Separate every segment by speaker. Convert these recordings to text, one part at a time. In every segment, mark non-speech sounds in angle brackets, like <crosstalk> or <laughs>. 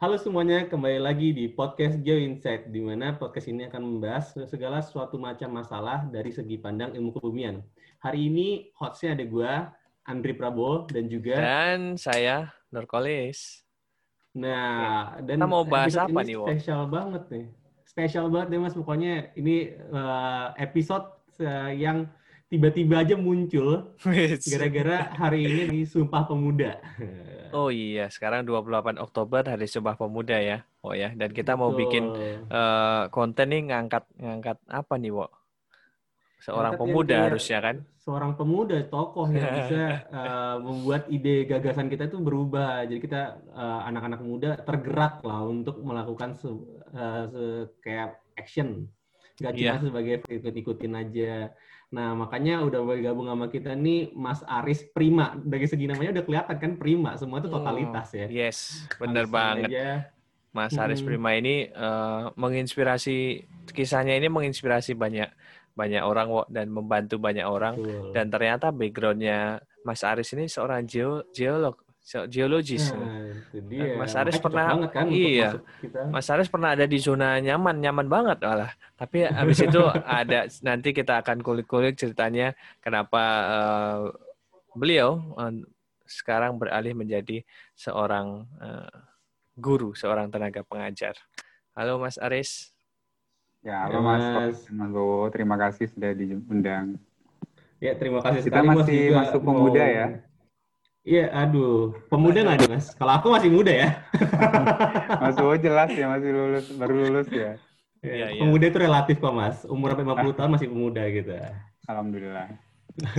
Speaker 1: Halo semuanya, kembali lagi di podcast Geo Insight, di mana podcast ini akan membahas segala suatu macam masalah dari segi pandang ilmu kebumian. Hari ini hostnya ada gue, Andri Prabowo, dan juga...
Speaker 2: Dan saya, Nurkolis.
Speaker 1: Nah, dan
Speaker 2: Kita mau bahas apa
Speaker 1: ini
Speaker 2: nih, Wo?
Speaker 1: Spesial banget nih. Spesial banget deh mas, pokoknya ini eh, episode eh, yang tiba-tiba aja muncul gara-gara hari ini di Sumpah Pemuda.
Speaker 2: Oh iya, sekarang 28 Oktober Hari Sumpah Pemuda ya. Oh ya, dan kita mau bikin
Speaker 1: Betul.
Speaker 2: eh, konten nih ngangkat ngangkat apa nih, Wo? Seorang
Speaker 1: Ngangkat
Speaker 2: pemuda harusnya kan?
Speaker 1: seorang pemuda tokoh yang bisa uh, <laughs> membuat ide gagasan kita itu berubah. Jadi kita uh, anak-anak muda tergerak lah untuk melakukan se, uh, se- kayak action, nggak cuma
Speaker 2: Iya.
Speaker 1: sebagai ikut-ikutin aja. Nah makanya udah bergabung sama kita nih Mas Aris Prima. Dari segi namanya udah kelihatan kan Prima, semua itu totalitas ya.
Speaker 2: Yes, bener
Speaker 1: Langsung
Speaker 2: banget.
Speaker 1: aja.
Speaker 2: Mas Haris
Speaker 1: Mm-mm.
Speaker 2: Prima ini eh, menginspirasi kisahnya ini menginspirasi banyak banyak orang dan membantu banyak orang
Speaker 1: Betul.
Speaker 2: dan ternyata backgroundnya Mas Aris ini seorang geo- geolog, geologis.
Speaker 1: Nah, dia.
Speaker 2: Mas Aris pernah-
Speaker 1: banget kan
Speaker 2: iya.
Speaker 1: kita.
Speaker 2: Mas Aris pernah ada di zona nyaman, nyaman banget malah. Tapi habis itu ada nanti kita akan kulik-kulik ceritanya kenapa eh, beliau eh, sekarang beralih menjadi seorang eh, guru, seorang tenaga pengajar. Halo Mas Aris.
Speaker 3: Ya, halo Mas,
Speaker 1: Mas.
Speaker 3: Terima kasih sudah diundang.
Speaker 1: Ya, terima kasih
Speaker 3: Kita
Speaker 1: sekali Mas
Speaker 3: masih
Speaker 1: juga
Speaker 3: masuk
Speaker 1: mau-
Speaker 3: pemuda ya?
Speaker 1: Iya, aduh. Pemuda nggak nih, Mas? Kalau aku masih muda ya. <laughs>
Speaker 3: Mas Bowo jelas ya, masih lulus, baru lulus ya.
Speaker 2: Iya, iya.
Speaker 1: Pemuda itu relatif kok, Mas. Umur sampai 50 tahun masih pemuda gitu.
Speaker 3: Alhamdulillah.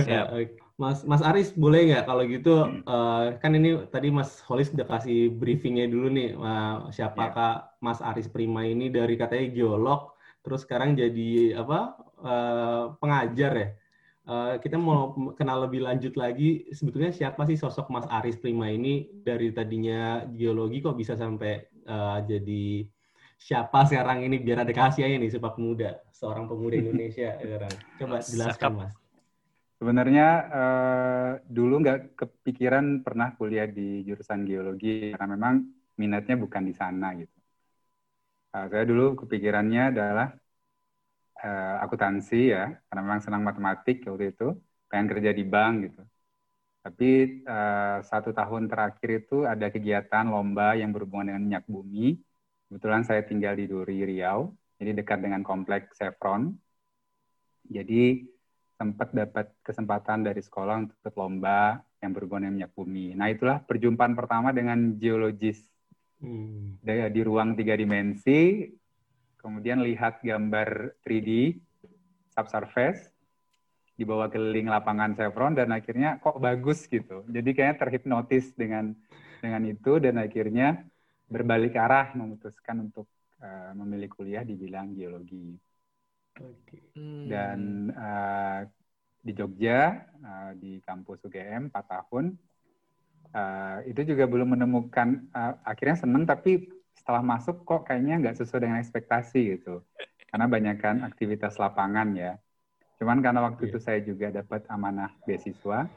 Speaker 2: Siap. <laughs>
Speaker 1: Mas Mas Aris boleh nggak kalau gitu eh, kan ini tadi Mas Holis udah kasih briefingnya dulu nih eh, siapakah Mas Aris Prima ini dari katanya geolog terus sekarang jadi apa eh, pengajar ya Eh, kita mau kenal lebih lanjut lagi sebetulnya siapa sih sosok Mas Aris Prima ini dari tadinya geologi kok bisa sampai eh, jadi siapa sekarang ini biar ada khasiatnya nih sepak pemuda seorang pemuda Indonesia sekarang <laughs> coba jelaskan. Mas
Speaker 3: Sebenarnya eh, dulu nggak kepikiran pernah kuliah di jurusan geologi karena memang minatnya bukan di sana gitu. Eh, saya dulu kepikirannya adalah eh, akuntansi ya, karena memang senang matematik waktu itu, pengen kerja di bank gitu. Tapi eh, satu tahun terakhir itu ada kegiatan lomba yang berhubungan dengan minyak bumi. Kebetulan saya tinggal di Duri, Riau, jadi dekat dengan kompleks Chevron. Jadi sempat dapat kesempatan dari sekolah untuk ikut lomba yang berhubungan dengan minyak bumi. Nah itulah perjumpaan pertama dengan geologis
Speaker 1: Hmm.
Speaker 3: di, di ruang tiga dimensi, kemudian lihat gambar 3D subsurface, dibawa keliling lapangan Chevron dan akhirnya kok bagus gitu. Jadi kayaknya terhipnotis dengan dengan itu dan akhirnya berbalik arah memutuskan untuk eh, memilih kuliah di bidang geologi
Speaker 1: Oke.
Speaker 2: Hmm.
Speaker 3: dan eh, di Jogja eh, di kampus UGM 4 tahun Eh, itu juga belum menemukan eh, akhirnya seneng tapi setelah masuk kok kayaknya nggak sesuai dengan ekspektasi gitu. Karena banyakkan aktivitas lapangan ya. Cuman karena waktu
Speaker 1: Iya.
Speaker 3: itu saya juga dapat amanah beasiswa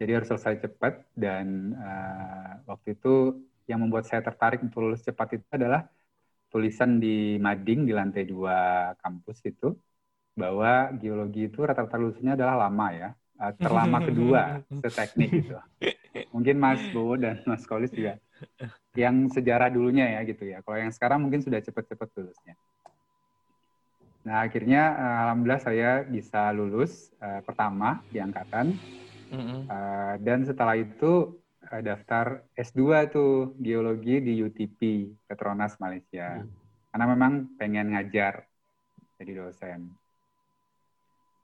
Speaker 3: jadi harus selesai cepat dan eh, waktu itu yang membuat saya tertarik untuk lulus cepat itu adalah tulisan di mading di lantai dua kampus itu bahwa geologi itu rata-rata lulusnya adalah lama ya Eh, terlama kedua <laughs> seteknik gitu. Mungkin Mas Bowo dan Mas Kolis juga yang sejarah dulunya ya gitu ya kalau yang sekarang mungkin sudah cepet-cepet lulusnya nah akhirnya eh, alhamdulillah saya bisa lulus eh, pertama di angkatan
Speaker 2: Mm-mm.
Speaker 3: Eh, dan setelah itu eh, daftar S2 tuh geologi di UTP Petronas Malaysia
Speaker 1: Hmm.
Speaker 3: karena memang pengen ngajar jadi dosen.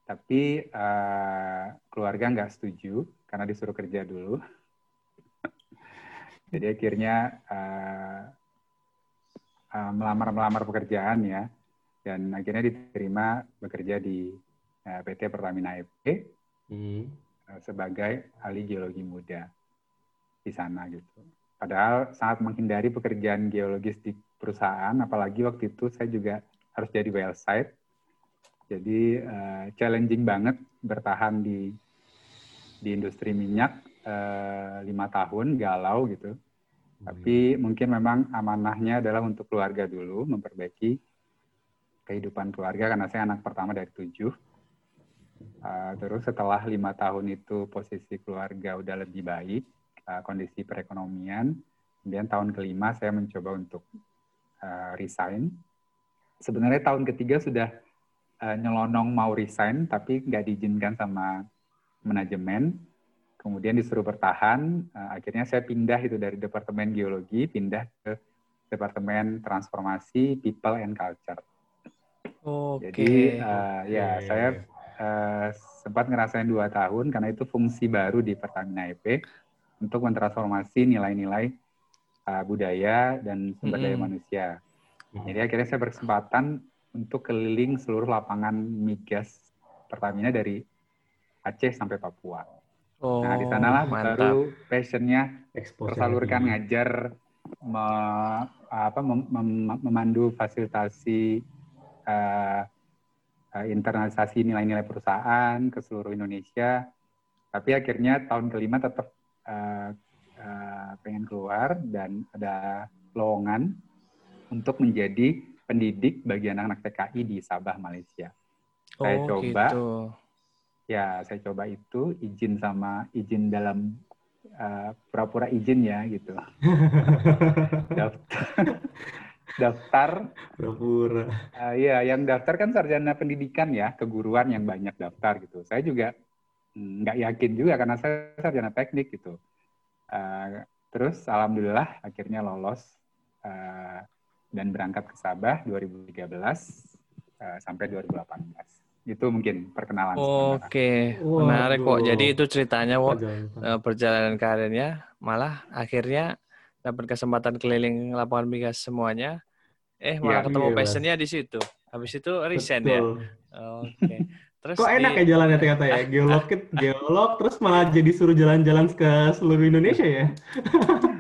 Speaker 3: Tapi eh, keluarga nggak setuju karena disuruh kerja dulu. Jadi akhirnya eh, eh, melamar-melamar pekerjaan ya dan akhirnya diterima bekerja di eh, PT Pertamina EP
Speaker 1: Hmm.
Speaker 3: eh, sebagai ahli geologi muda di sana gitu. Padahal sangat menghindari pekerjaan geologis di perusahaan, apalagi waktu itu saya juga harus jadi well site. Jadi eh, challenging banget bertahan di di industri minyak eh, lima tahun galau gitu. Tapi mungkin memang amanahnya adalah untuk keluarga dulu, memperbaiki kehidupan keluarga karena saya anak pertama dari tujuh. Uh, terus setelah lima tahun itu posisi keluarga udah lebih baik, uh, kondisi perekonomian. Kemudian tahun kelima saya mencoba untuk uh, resign. Sebenarnya tahun ketiga sudah uh, nyelonong mau resign, tapi nggak diizinkan sama manajemen. Kemudian disuruh bertahan. Uh, akhirnya saya pindah itu dari departemen geologi, pindah ke departemen transformasi people and culture.
Speaker 2: Oke.
Speaker 3: Jadi uh, ya okay. saya uh, sempat ngerasain dua tahun karena itu fungsi baru di Pertamina EP untuk mentransformasi nilai-nilai uh, budaya dan sumber daya manusia. Jadi akhirnya saya berkesempatan untuk keliling seluruh lapangan migas Pertamina dari Aceh sampai Papua. Oh, nah, di sanalah mantap. baru passionnya tersalurkan ngajar, me, apa, mem, mem, memandu fasilitasi uh, internalisasi nilai-nilai perusahaan ke seluruh Indonesia. Tapi akhirnya tahun kelima tetap uh, uh, pengen keluar dan ada lowongan untuk menjadi pendidik bagi anak-anak TKI di Sabah, Malaysia. Oh, saya coba, gitu. Ya saya coba itu izin sama izin dalam pura-pura uh, izin ya gitu. <laughs> daftar, <laughs> daftar.
Speaker 1: Pura-pura.
Speaker 3: Uh, ya, yang daftar kan sarjana pendidikan ya, keguruan yang banyak daftar gitu. Saya juga Hmm, nggak yakin juga karena saya sarjana teknik gitu. Uh, terus alhamdulillah akhirnya lolos uh, dan berangkat ke Sabah 2013 uh, sampai 2018. Itu mungkin perkenalan.
Speaker 2: Oke, menarik kok. Jadi itu ceritanya wo, uh, perjalanan karirnya malah akhirnya dapat kesempatan keliling lapangan migas semuanya. Eh malah ya, ketemu iya, passionnya di situ. Habis itu resign ya. Oke. Okay. <laughs>
Speaker 1: Terus Kok enak di... ya jalannya ternyata ya? Geolog, <laughs> geolog terus malah jadi suruh jalan-jalan ke seluruh Indonesia ya? <laughs>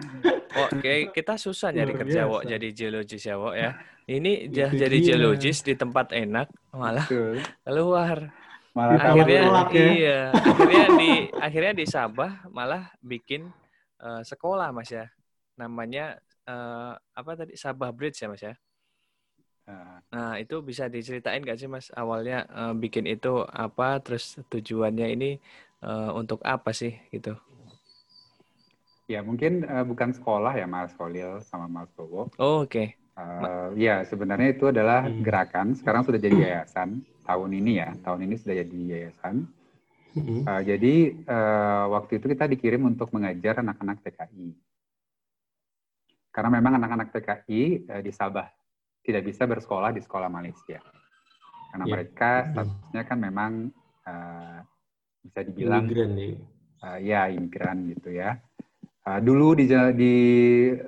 Speaker 2: Oke, kita susah nyari Luar kerja, Wok, jadi geologis ya, Wok ya. Ini Itu jadi dia. geologis di tempat enak, malah Betul. keluar. Malah akhirnya ya. iya, akhirnya di akhirnya di Sabah malah bikin uh, sekolah, Mas ya. Namanya uh, apa tadi? Sabah Bridge ya, Mas ya? Nah, itu bisa diceritain nggak sih Mas awalnya uh, bikin itu apa terus tujuannya ini uh, untuk apa sih gitu?
Speaker 3: Ya, mungkin uh, bukan sekolah ya Mas Kolil sama Mas Bowo.
Speaker 2: Oh, oke. Okay.
Speaker 3: Uh, ya, sebenarnya itu adalah hmm. gerakan. Sekarang sudah jadi yayasan tahun ini ya. Tahun ini sudah jadi yayasan. Hmm. Uh, jadi uh, waktu itu kita dikirim untuk mengajar anak-anak TKI. Karena memang anak-anak TKI uh, di Sabah tidak bisa bersekolah di sekolah Malaysia karena yeah. mereka statusnya kan memang uh, bisa dibilang imigran uh, ya imigran gitu ya uh, dulu di di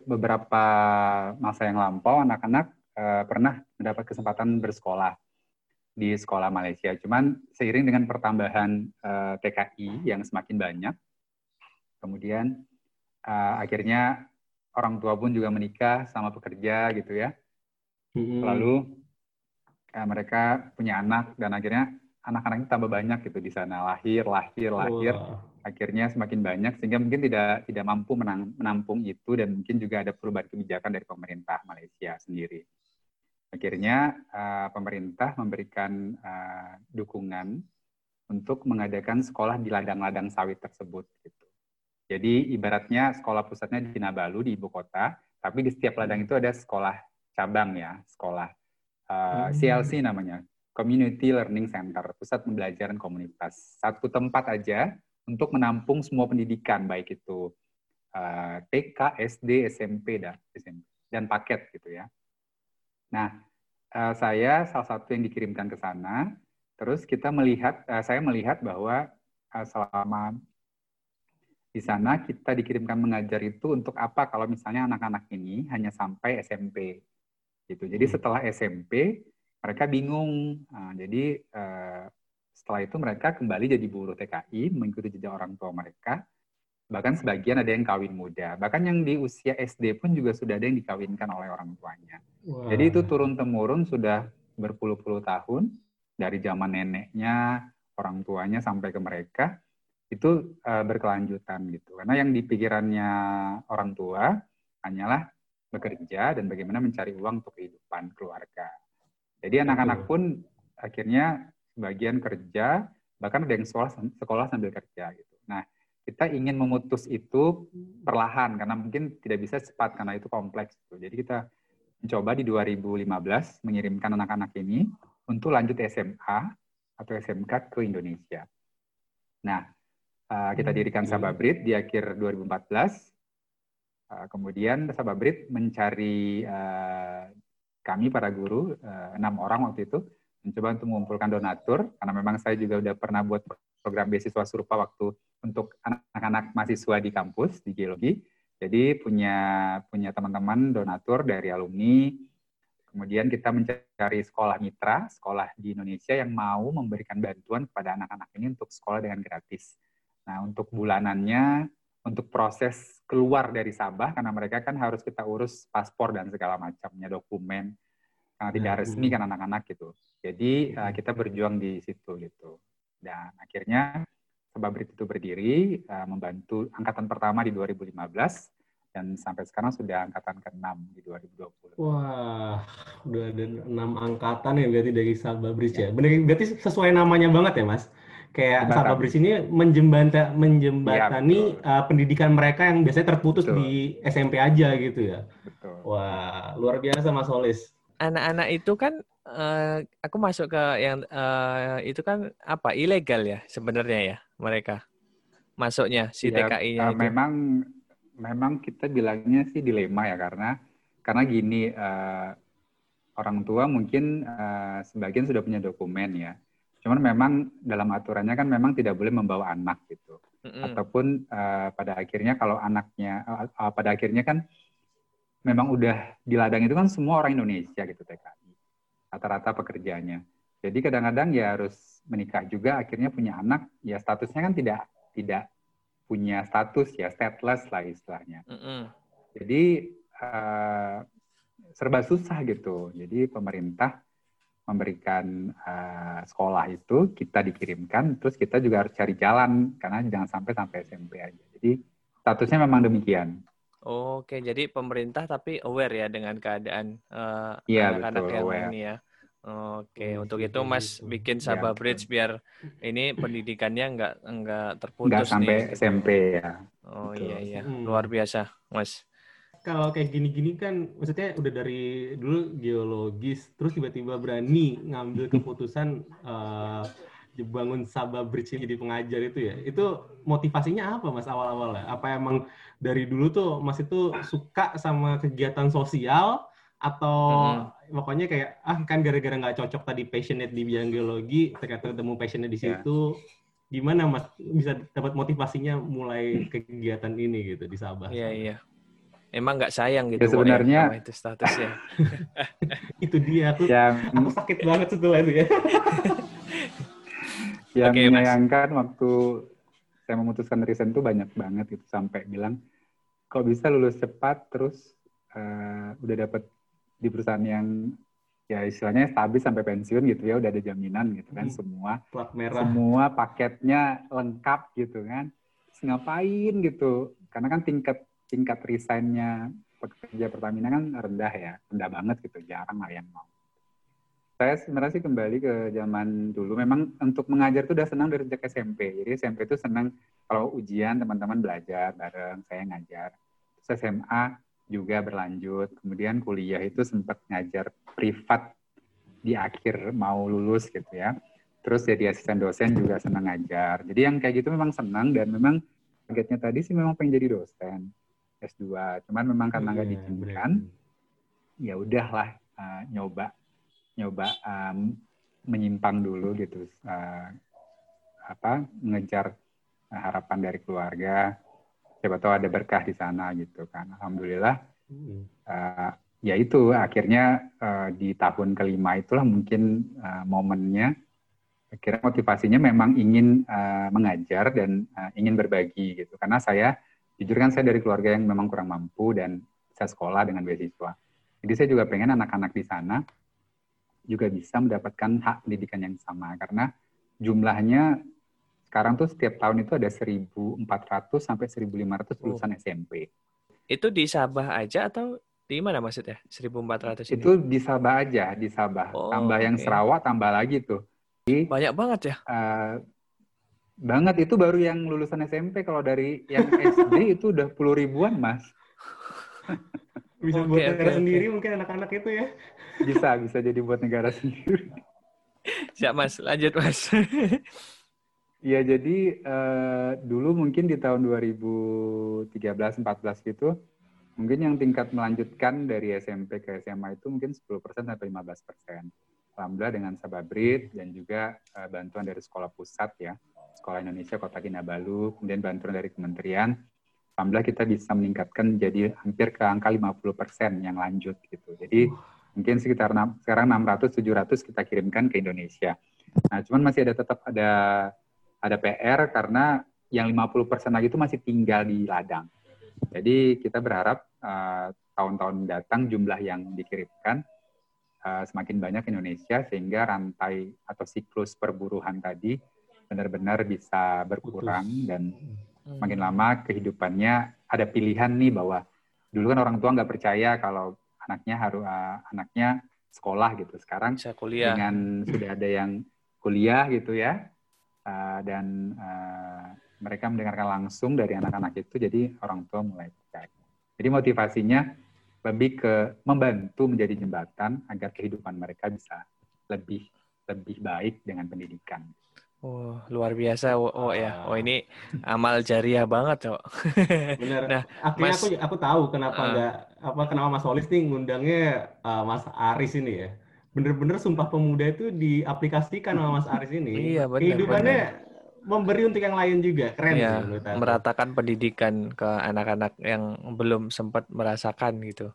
Speaker 3: beberapa masa yang lampau anak-anak uh, pernah mendapat kesempatan bersekolah di sekolah Malaysia. Cuman seiring dengan pertambahan uh, TKI yang semakin banyak, kemudian uh, akhirnya orang tua pun juga menikah sama pekerja gitu ya. Hmm. Lalu eh, mereka punya anak dan akhirnya anak-anaknya tambah banyak gitu di sana lahir, lahir, lahir. Wow. Akhirnya semakin banyak sehingga mungkin tidak tidak mampu menang, menampung itu dan mungkin juga ada perubahan kebijakan dari pemerintah Malaysia sendiri. Akhirnya uh, pemerintah memberikan uh, dukungan untuk mengadakan sekolah di ladang-ladang sawit tersebut gitu. Jadi ibaratnya sekolah pusatnya di Kinabalu di ibu kota, tapi di setiap ladang itu ada sekolah cabang ya sekolah uh, hmm. CLC namanya Community Learning Center pusat pembelajaran komunitas satu tempat aja untuk menampung semua pendidikan baik itu uh, TK SD SMP dan SMP dan paket gitu ya nah uh, saya salah satu yang dikirimkan ke sana terus kita melihat uh, saya melihat bahwa uh, selama di sana kita dikirimkan mengajar itu untuk apa kalau misalnya anak-anak ini hanya sampai SMP gitu. Jadi hmm. setelah SMP mereka bingung. Nah, jadi uh, setelah itu mereka kembali jadi buruh TKI mengikuti jejak orang tua mereka. Bahkan sebagian ada yang kawin muda. Bahkan yang di usia SD pun juga sudah ada yang dikawinkan oleh orang tuanya. Wow. Jadi itu turun temurun sudah berpuluh-puluh tahun dari zaman neneknya, orang tuanya sampai ke mereka itu uh, berkelanjutan gitu. Karena yang di pikirannya orang tua hanyalah bekerja dan bagaimana mencari uang untuk kehidupan keluarga. Jadi anak-anak pun akhirnya sebagian kerja, bahkan ada yang sekolah, sekolah sambil kerja gitu. Nah, kita ingin memutus itu perlahan karena mungkin tidak bisa cepat karena itu kompleks. Gitu. Jadi kita mencoba di 2015 mengirimkan anak-anak ini untuk lanjut SMA atau SMK ke Indonesia. Nah, uh, kita dirikan hmm. Sababrit di akhir 2014. Uh, kemudian Sababrit mencari uh, kami para guru enam orang waktu itu mencoba untuk mengumpulkan donatur karena memang saya juga udah pernah buat program beasiswa serupa waktu untuk anak-anak mahasiswa di kampus di geologi. Jadi punya punya teman-teman donatur dari alumni Kemudian kita mencari sekolah mitra, sekolah di Indonesia yang mau memberikan bantuan kepada anak-anak ini untuk sekolah dengan gratis. Nah, untuk bulanannya, untuk proses keluar dari Sabah, karena mereka kan harus kita urus paspor dan segala macamnya, dokumen, karena tidak hmm. resmi kan anak-anak gitu. Jadi uh, kita berjuang di situ gitu. Dan akhirnya Sabah Brit itu berdiri, uh, membantu angkatan pertama di 2015, dan sampai sekarang sudah angkatan ke-6 di 2020.
Speaker 1: Wah, udah ada 6 angkatan ya berarti dari Sabah Bridge ya. Benar berarti sesuai namanya banget ya, Mas? Kayak Sabah Bridge ini menjembata, menjembatani ya, uh, pendidikan mereka yang biasanya terputus betul. di SMP aja gitu ya. Betul. Wah, luar biasa Mas Solis.
Speaker 2: Anak-anak itu kan uh, aku masuk ke yang uh, itu kan apa? ilegal ya sebenarnya ya mereka masuknya si ya, TKI-nya
Speaker 3: uh, Memang memang kita bilangnya sih dilema ya karena karena gini uh, orang tua mungkin uh, sebagian sudah punya dokumen ya. Cuman memang dalam aturannya kan memang tidak boleh membawa anak gitu. Mm-hmm. Ataupun uh, pada akhirnya kalau anaknya uh, uh, pada akhirnya kan memang udah di ladang itu kan semua orang Indonesia gitu TKI. Rata-rata pekerjaannya. Jadi kadang-kadang ya harus menikah juga akhirnya punya anak ya statusnya kan tidak tidak punya status ya stateless lah istilahnya. Mm -hmm. Jadi uh, serba susah gitu. Jadi pemerintah memberikan uh, sekolah itu kita dikirimkan, terus kita juga harus cari jalan karena jangan sampai sampai SMP aja. Jadi statusnya memang demikian.
Speaker 2: Oke, jadi pemerintah tapi aware ya dengan keadaan uh, anak-anak yang aware. ini ya. Oke, untuk itu Mas bikin Sabah ya, Bridge biar ini pendidikannya nggak nggak terputus nggak
Speaker 3: sampai nih. SMP ya.
Speaker 2: Oh betul. iya iya, hmm. luar biasa, Mas.
Speaker 1: Kalau kayak gini-gini kan, maksudnya udah dari dulu geologis, terus tiba-tiba berani ngambil <laughs> keputusan uh, bangun Sabah Bridge jadi pengajar itu ya. Itu motivasinya apa Mas awal-awalnya? Apa emang dari dulu tuh Mas itu suka sama kegiatan sosial atau hmm. pokoknya kayak ah kan gara-gara nggak cocok tadi passionate di bidang geologi ternyata ketemu passionate di iya. situ yeah. gimana mas bisa dapat motivasinya mulai kegiatan ini gitu di Sabah
Speaker 2: iya yeah, iya yeah. Emang nggak sayang gitu
Speaker 3: ya, sebenarnya
Speaker 2: ya, itu statusnya. <laughs>
Speaker 1: Itu dia aku yang... aku sakit banget setelah itu ya. <laughs>
Speaker 3: Yang okay, menyayangkan waktu saya memutuskan resign itu banyak banget itu sampai bilang kok bisa lulus cepat terus uh, udah dapat di perusahaan yang ya istilahnya stabil sampai pensiun gitu ya udah ada jaminan gitu kan hmm. semua.
Speaker 1: Plat merah.
Speaker 3: Semua paketnya lengkap gitu kan. Terus ngapain gitu? Karena kan tingkat tingkat resignnya pekerja Pertamina kan rendah ya rendah banget gitu jarang lah yang mau saya sebenarnya sih kembali ke zaman dulu memang untuk mengajar itu udah senang dari sejak SMP jadi SMP itu senang kalau ujian teman-teman belajar bareng saya ngajar Terus SMA juga berlanjut. Kemudian kuliah itu sempat ngajar privat di akhir mau lulus gitu ya. Terus jadi asisten dosen juga senang ngajar. Jadi yang kayak gitu memang senang dan memang targetnya tadi sih memang pengen jadi dosen S2. Cuman memang karena nggak yeah, diizinkan, ya udahlah uh, nyoba nyoba um, menyimpang dulu gitu. Uh, apa ngejar uh, harapan dari keluarga. Siapa tahu ada berkah di sana gitu kan. Alhamdulillah uh, ya itu akhirnya uh, di tahun kelima itulah mungkin uh, momennya. Akhirnya motivasinya memang ingin uh, mengajar dan uh, ingin berbagi gitu. Karena saya jujur kan saya dari keluarga yang memang kurang mampu dan saya sekolah dengan beasiswa jadi saya juga pengen anak-anak di sana juga bisa mendapatkan hak pendidikan yang sama karena jumlahnya sekarang tuh setiap tahun itu ada 1.400 sampai 1.500 lulusan oh. SMP.
Speaker 2: itu di Sabah aja atau di mana maksudnya? 1400 ini?
Speaker 3: Itu di Sabah aja, di Sabah.
Speaker 2: Oh,
Speaker 3: tambah yang
Speaker 2: oke.
Speaker 3: Sarawak, tambah lagi tuh.
Speaker 2: Banyak banget ya?
Speaker 3: Eh, banget itu baru yang lulusan SMP. Kalau dari yang <laughs> SD itu udah puluh ribuan, Mas. <laughs>
Speaker 1: Bisa
Speaker 2: Oke,
Speaker 1: buat negara
Speaker 2: oke.
Speaker 1: sendiri mungkin anak-anak itu ya.
Speaker 3: Bisa, bisa jadi buat negara <laughs> sendiri.
Speaker 2: Siap Mas, lanjut Mas.
Speaker 3: Iya, jadi eh, dulu mungkin di tahun 2013-14 gitu, mungkin yang tingkat melanjutkan dari SMP ke SMA itu mungkin 10% sampai 15%. Alhamdulillah dengan Sababrit dan juga eh, bantuan dari sekolah pusat ya, Sekolah Indonesia Kota Kinabalu, kemudian bantuan dari kementerian, Alhamdulillah kita bisa meningkatkan jadi hampir ke angka 50% yang lanjut gitu. Jadi mungkin sekitar enam- sekarang 600-700 kita kirimkan ke Indonesia. Nah, cuman masih ada tetap ada ada PR karena yang 50% lagi itu masih tinggal di ladang. Jadi kita berharap eh, tahun-tahun mendatang jumlah yang dikirimkan eh, semakin banyak ke Indonesia sehingga rantai atau siklus perburuhan tadi benar-benar bisa berkurang dan makin lama kehidupannya ada pilihan nih bahwa dulu kan orang tua nggak percaya kalau anaknya harus eh, anaknya sekolah gitu. Sekarang
Speaker 2: Bisa kuliah.
Speaker 3: dengan sudah ada yang kuliah gitu ya uh, dan uh, mereka mendengarkan langsung dari anak-anak itu jadi orang tua mulai percaya jadi motivasinya lebih ke membantu menjadi jembatan agar kehidupan mereka bisa lebih lebih baik dengan pendidikan
Speaker 2: Oh, luar biasa. Oh, oh ya. Oh,
Speaker 1: Ah.
Speaker 2: ini amal jariah banget, Cok. <laughs>
Speaker 1: Bener.
Speaker 2: Nah,
Speaker 1: Akhirnya
Speaker 2: Mas-
Speaker 1: aku aku tahu kenapa nggak apa kenapa Mas Holis nih ngundangnya uh, Mas Aris ini ya. Bener-bener Sumpah Pemuda itu diaplikasikan sama Mas Aris ini.
Speaker 2: Iya, bener,
Speaker 1: Kehidupannya memberi untuk yang lain juga. Keren
Speaker 2: Iya,
Speaker 1: sih menurut aku.
Speaker 2: meratakan pendidikan ke anak-anak yang belum sempat merasakan gitu.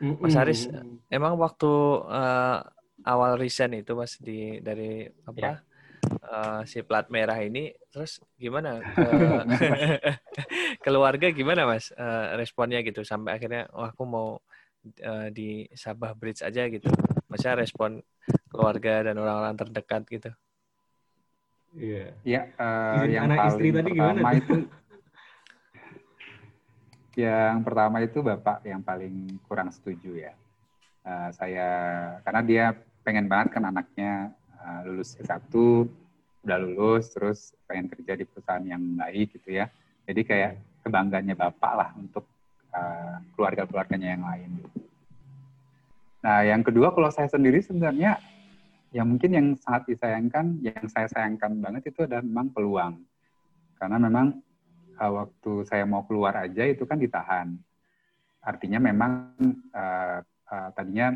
Speaker 1: Mm-mm.
Speaker 2: Mas Aris, Emang waktu eh, awal resign itu Mas di dari apa? Eh, si plat merah ini terus gimana ke <laughs> <laughs> keluarga gimana Mas eh, responnya gitu sampai akhirnya oh aku mau eh, di Sabah Bridge aja gitu. Maksudnya respon keluarga dan orang-orang terdekat gitu.
Speaker 1: Iya.
Speaker 3: ya uh, yang
Speaker 1: anak
Speaker 3: paling
Speaker 1: istri tadi gimana
Speaker 3: pertama itu yang pertama itu bapak yang paling kurang setuju ya Uh, saya karena dia pengen banget kan anaknya uh, lulus S1 udah lulus terus pengen kerja di perusahaan yang baik gitu ya. Jadi kayak kebanggaannya bapak lah untuk uh, keluarga-keluarganya yang lain. Nah yang kedua kalau saya sendiri sebenarnya yang mungkin yang sangat disayangkan yang saya sayangkan banget itu adalah memang peluang. Karena memang uh, waktu saya mau keluar aja itu kan ditahan. Artinya memang uh, uh, tadinya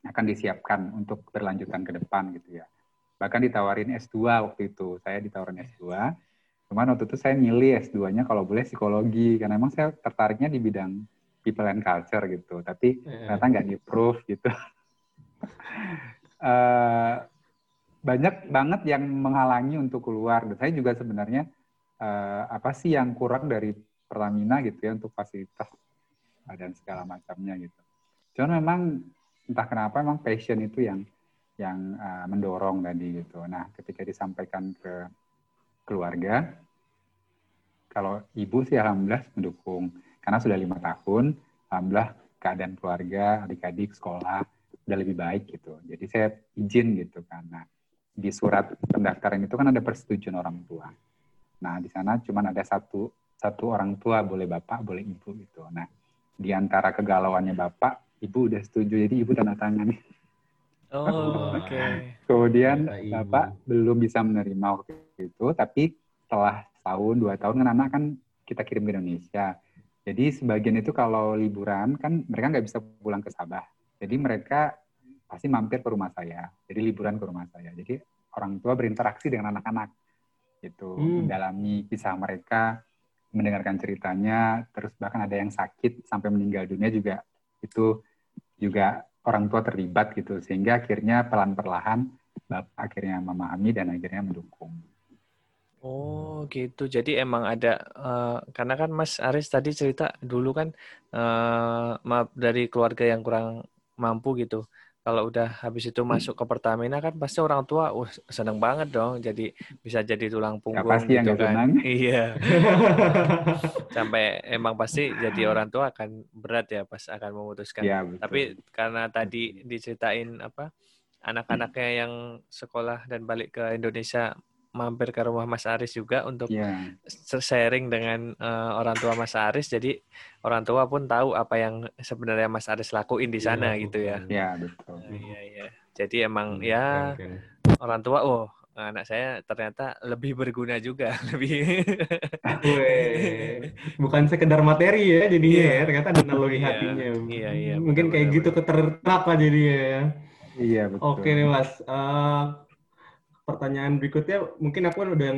Speaker 3: akan disiapkan untuk berlanjutan ke depan gitu ya. Bahkan ditawarin S2 waktu itu. Saya ditawarin S2. Cuman waktu itu saya milih S2-nya kalau boleh psikologi karena memang saya tertariknya di bidang people and culture gitu. Tapi
Speaker 1: Iya.
Speaker 3: ternyata nggak di-proof gitu. <laughs> Eh, banyak banget yang menghalangi untuk keluar. Dan saya juga sebenarnya eh, apa sih yang kurang dari Pertamina gitu ya untuk fasilitas eh, dan segala macamnya gitu. Cuman memang entah kenapa memang passion itu yang yang eh, mendorong tadi gitu. Nah, ketika disampaikan ke keluarga, kalau ibu sih alhamdulillah mendukung karena sudah lima tahun, alhamdulillah keadaan keluarga, adik-adik sekolah udah lebih baik gitu. Jadi saya izin gitu karena di surat pendaftaran itu kan ada persetujuan orang tua. Nah di sana cuma ada satu satu orang tua boleh bapak boleh ibu gitu. Nah di antara kegalauannya bapak, ibu udah setuju jadi ibu tanda tangan. <laughs>
Speaker 2: Oh, <laughs> oke.
Speaker 3: Kemudian
Speaker 1: Kata ibu.
Speaker 3: bapak belum bisa menerima waktu itu, tapi setelah tahun dua tahun kan anak kan kita kirim ke Indonesia. Jadi sebagian itu kalau liburan kan mereka nggak bisa pulang ke Sabah. Jadi mereka pasti mampir ke rumah saya. Jadi liburan ke rumah saya. Jadi orang tua berinteraksi dengan anak-anak gitu,
Speaker 1: Hmm.
Speaker 3: mendalami kisah mereka, mendengarkan ceritanya, terus bahkan ada yang sakit sampai meninggal dunia juga itu juga orang tua terlibat gitu sehingga akhirnya pelan perlahan bapak akhirnya memahami dan akhirnya mendukung.
Speaker 2: Oh gitu. Jadi emang ada eh, karena kan Mas Aris tadi cerita dulu kan eh, maaf dari keluarga yang kurang mampu gitu. Kalau udah habis itu masuk ke Pertamina kan pasti orang tua uh seneng banget dong jadi bisa jadi tulang punggung
Speaker 3: ya, pasti
Speaker 2: gitu
Speaker 3: yang
Speaker 2: kan.
Speaker 3: Senang. <laughs>
Speaker 2: Iya. <laughs> Sampai emang pasti jadi <laughs> orang tua akan berat ya pas akan memutuskan.
Speaker 3: Ya,
Speaker 2: Tapi karena tadi diceritain apa anak-anaknya yang sekolah dan balik ke Indonesia mampir ke rumah Mas Aris juga untuk yeah. sharing dengan uh, orang tua Mas Aris. Jadi orang tua pun tahu apa yang sebenarnya Mas Aris lakuin di iya, sana yeah, gitu ya.
Speaker 3: Iya betul.
Speaker 2: Uh, iya iya. Jadi emang hmm, ya okay. orang tua oh anak saya ternyata lebih berguna juga <laughs> lebih
Speaker 1: bukan sekedar materi ya jadinya yeah. ya ternyata ada analogi yeah. hatinya
Speaker 2: iya iya
Speaker 1: mungkin betul, kayak betul, gitu ketertak lah jadinya ya
Speaker 3: iya betul
Speaker 1: oke nih mas uh, pertanyaan berikutnya mungkin aku kan udah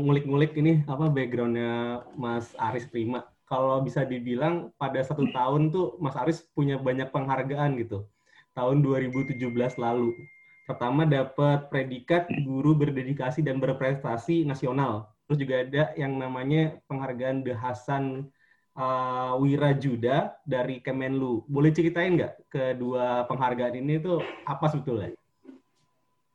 Speaker 1: ngulik-ngulik ini apa backgroundnya Mas Aris Prima. Kalau bisa dibilang pada satu tahun tuh Mas Aris punya banyak penghargaan gitu. Tahun 2017 lalu. Pertama dapat predikat guru berdedikasi dan berprestasi nasional. Terus juga ada yang namanya penghargaan The Hasan uh, Wirajuda dari Kemenlu. Boleh ceritain nggak kedua penghargaan ini tuh apa sebetulnya?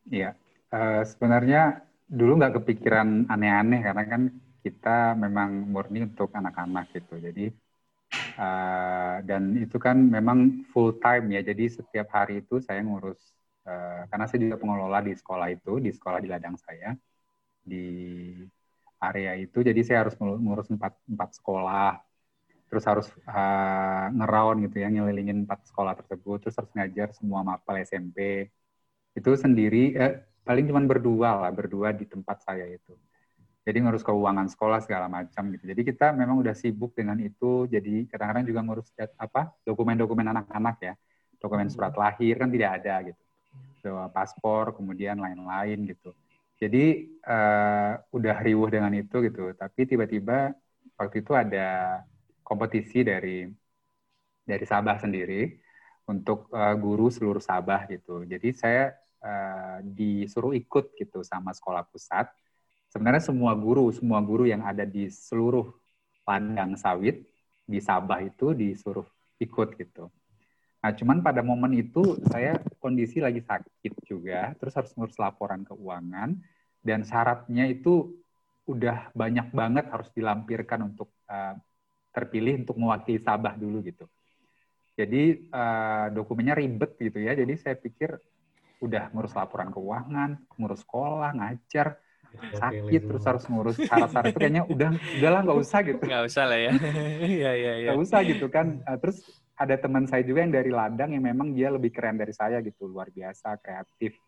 Speaker 3: Iya, Eh, sebenarnya dulu nggak kepikiran aneh-aneh karena kan kita memang murni untuk anak-anak gitu. Jadi uh, dan itu kan memang full time ya. Jadi setiap hari itu saya ngurus uh, karena saya juga pengelola di sekolah itu di sekolah di ladang saya di area itu. Jadi saya harus ngurus empat empat sekolah. Terus harus uh, ngerawan gitu ya, ngelilingin empat sekolah tersebut. Terus harus ngajar semua mapel SMP. Itu sendiri, eh, paling cuma berdua lah, berdua di tempat saya itu. Jadi ngurus keuangan sekolah segala macam gitu. Jadi kita memang udah sibuk dengan itu. Jadi kadang-kadang juga ngurus apa dokumen-dokumen anak-anak ya, dokumen surat lahir kan tidak ada gitu, so, paspor kemudian lain-lain gitu. Jadi uh, udah riuh dengan itu gitu. Tapi tiba-tiba waktu itu ada kompetisi dari dari Sabah sendiri untuk uh, guru seluruh Sabah gitu. Jadi saya uh, disuruh ikut gitu sama sekolah pusat. Sebenarnya semua guru, semua guru yang ada di seluruh ladang sawit di Sabah itu disuruh ikut gitu. Nah, cuman pada momen itu saya kondisi lagi sakit juga, terus harus ngurus laporan keuangan dan syaratnya itu udah banyak banget harus dilampirkan untuk uh, terpilih untuk mewakili Sabah dulu gitu. Jadi uh, dokumennya ribet gitu ya. Jadi saya pikir udah ngurus laporan keuangan, ngurus sekolah, ngajar, sakit terus harus ngurus syarat-syarat itu kayaknya udah udahlah nggak usah gitu.
Speaker 2: Nggak usah lah ya. <laughs> Iya iya iya.
Speaker 3: Nggak usah gitu kan. Uh, terus ada teman saya juga yang dari ladang yang memang dia lebih keren dari saya gitu, luar biasa, kreatif,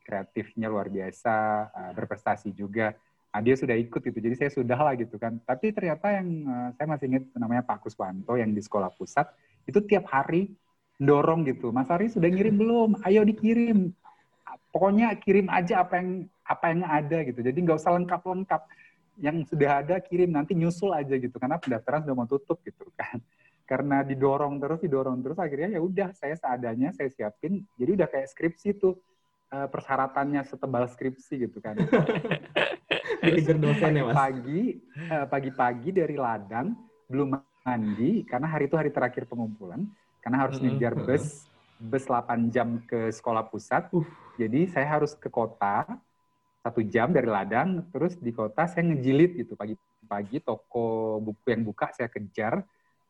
Speaker 3: kreatifnya luar biasa, uh, berprestasi juga. Nah, dia sudah ikut gitu, jadi saya sudah lah gitu kan. Tapi ternyata yang uh, saya masih ingat namanya Pak Kuswanto yang di sekolah pusat itu tiap hari dorong gitu. Mas Ari sudah ngirim belum? Ayo dikirim. Pokoknya kirim aja apa yang apa yang ada gitu. Jadi nggak usah lengkap-lengkap. Yang sudah ada kirim nanti nyusul aja gitu. Karena pendaftaran sudah mau tutup gitu kan. <laughs> Karena didorong terus, didorong terus akhirnya ya udah saya seadanya saya siapin. Jadi udah kayak skripsi tuh eh, persyaratannya setebal skripsi gitu kan. <laughs>
Speaker 1: Dikejar dosen ya mas.
Speaker 3: Pagi, eh, pagi-pagi dari ladang belum mandi karena hari itu hari terakhir pengumpulan karena harus ngejar bus bus 8 jam ke sekolah pusat. Uh. Jadi saya harus ke kota satu jam dari ladang, terus di kota saya ngejilid gitu. Pagi-pagi toko buku yang buka saya kejar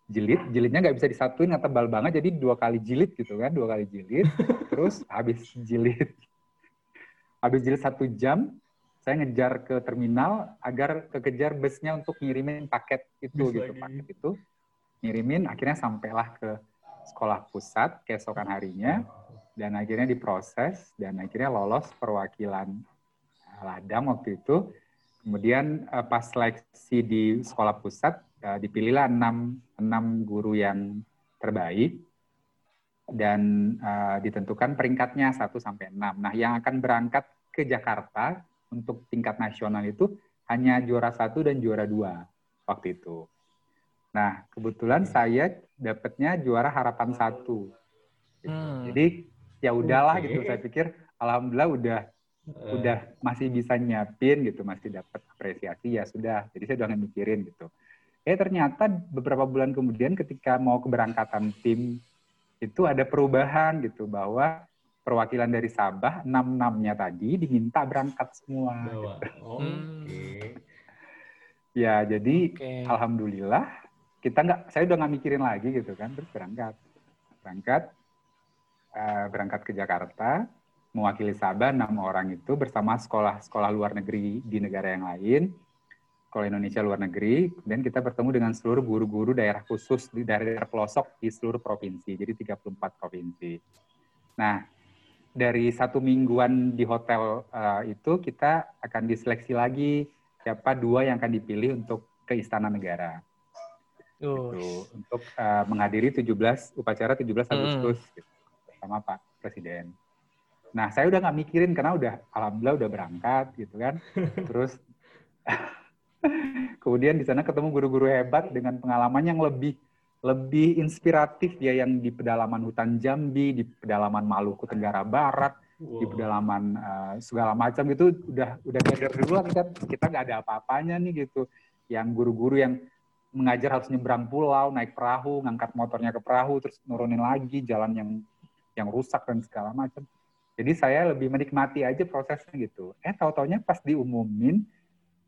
Speaker 3: jilid, jilidnya nggak bisa disatuin nggak tebal banget, jadi dua kali jilid gitu kan, dua kali jilid, <laughs> terus habis jilid, habis jilid satu jam, saya ngejar ke terminal agar kekejar busnya untuk ngirimin paket itu Bisa gitu, lagi. paket itu ngirimin, akhirnya sampailah ke sekolah pusat keesokan harinya dan akhirnya diproses dan akhirnya lolos perwakilan eh, ladang waktu itu. Kemudian uh, pas seleksi di sekolah pusat uh, dipilihlah enam, enam guru yang terbaik dan ditentukan peringkatnya 1 sampai 6. Nah, yang akan berangkat ke Jakarta untuk tingkat nasional itu hanya juara satu dan juara dua waktu itu. Nah, kebetulan saya dapatnya juara harapan satu. Gitu. Hmm. Jadi ya udahlah okay. gitu. Saya pikir alhamdulillah udah uh. udah masih bisa nyiapin gitu, masih dapat apresiasi ya sudah. Jadi saya udah mikirin gitu. Eh ternyata beberapa bulan kemudian ketika mau keberangkatan tim itu ada perubahan gitu bahwa perwakilan dari Sabah enam enamnya tadi diminta berangkat semua.
Speaker 1: Bawa. Oh. Oke. <laughs>
Speaker 3: Ya jadi
Speaker 2: Oke.
Speaker 3: alhamdulillah kita nggak saya udah nggak mikirin lagi gitu kan. Terus berangkat. Berangkat eh, berangkat ke Jakarta mewakili Sabah enam orang itu bersama sekolah-sekolah luar negeri di negara yang lain sekolah Indonesia luar negeri kemudian kita bertemu dengan seluruh guru-guru daerah khusus di daerah pelosok di seluruh provinsi jadi 34 provinsi. Nah dari satu mingguan di hotel eh, itu kita akan diseleksi lagi siapa dua yang akan dipilih untuk ke Istana Negara Gitu, untuk uh, menghadiri 17 upacara 17
Speaker 2: Mm.
Speaker 3: Agustus gitu, bersama Pak Presiden. Nah, saya udah nggak mikirin karena udah alhamdulillah udah berangkat gitu kan. <laughs> Terus <laughs> kemudian di sana ketemu guru-guru hebat dengan pengalaman yang lebih lebih inspiratif ya yang di pedalaman hutan Jambi, di pedalaman Maluku Tenggara Barat, di
Speaker 1: Wow.
Speaker 3: pedalaman uh, segala macam gitu udah udah belajar duluan kan kita nggak ada apa-apanya nih gitu yang guru-guru yang mengajar harus nyebrang pulau naik perahu ngangkat motornya ke perahu terus nurunin lagi jalan yang yang rusak dan segala macam jadi saya lebih menikmati aja prosesnya gitu eh tahu-taunya pas diumumin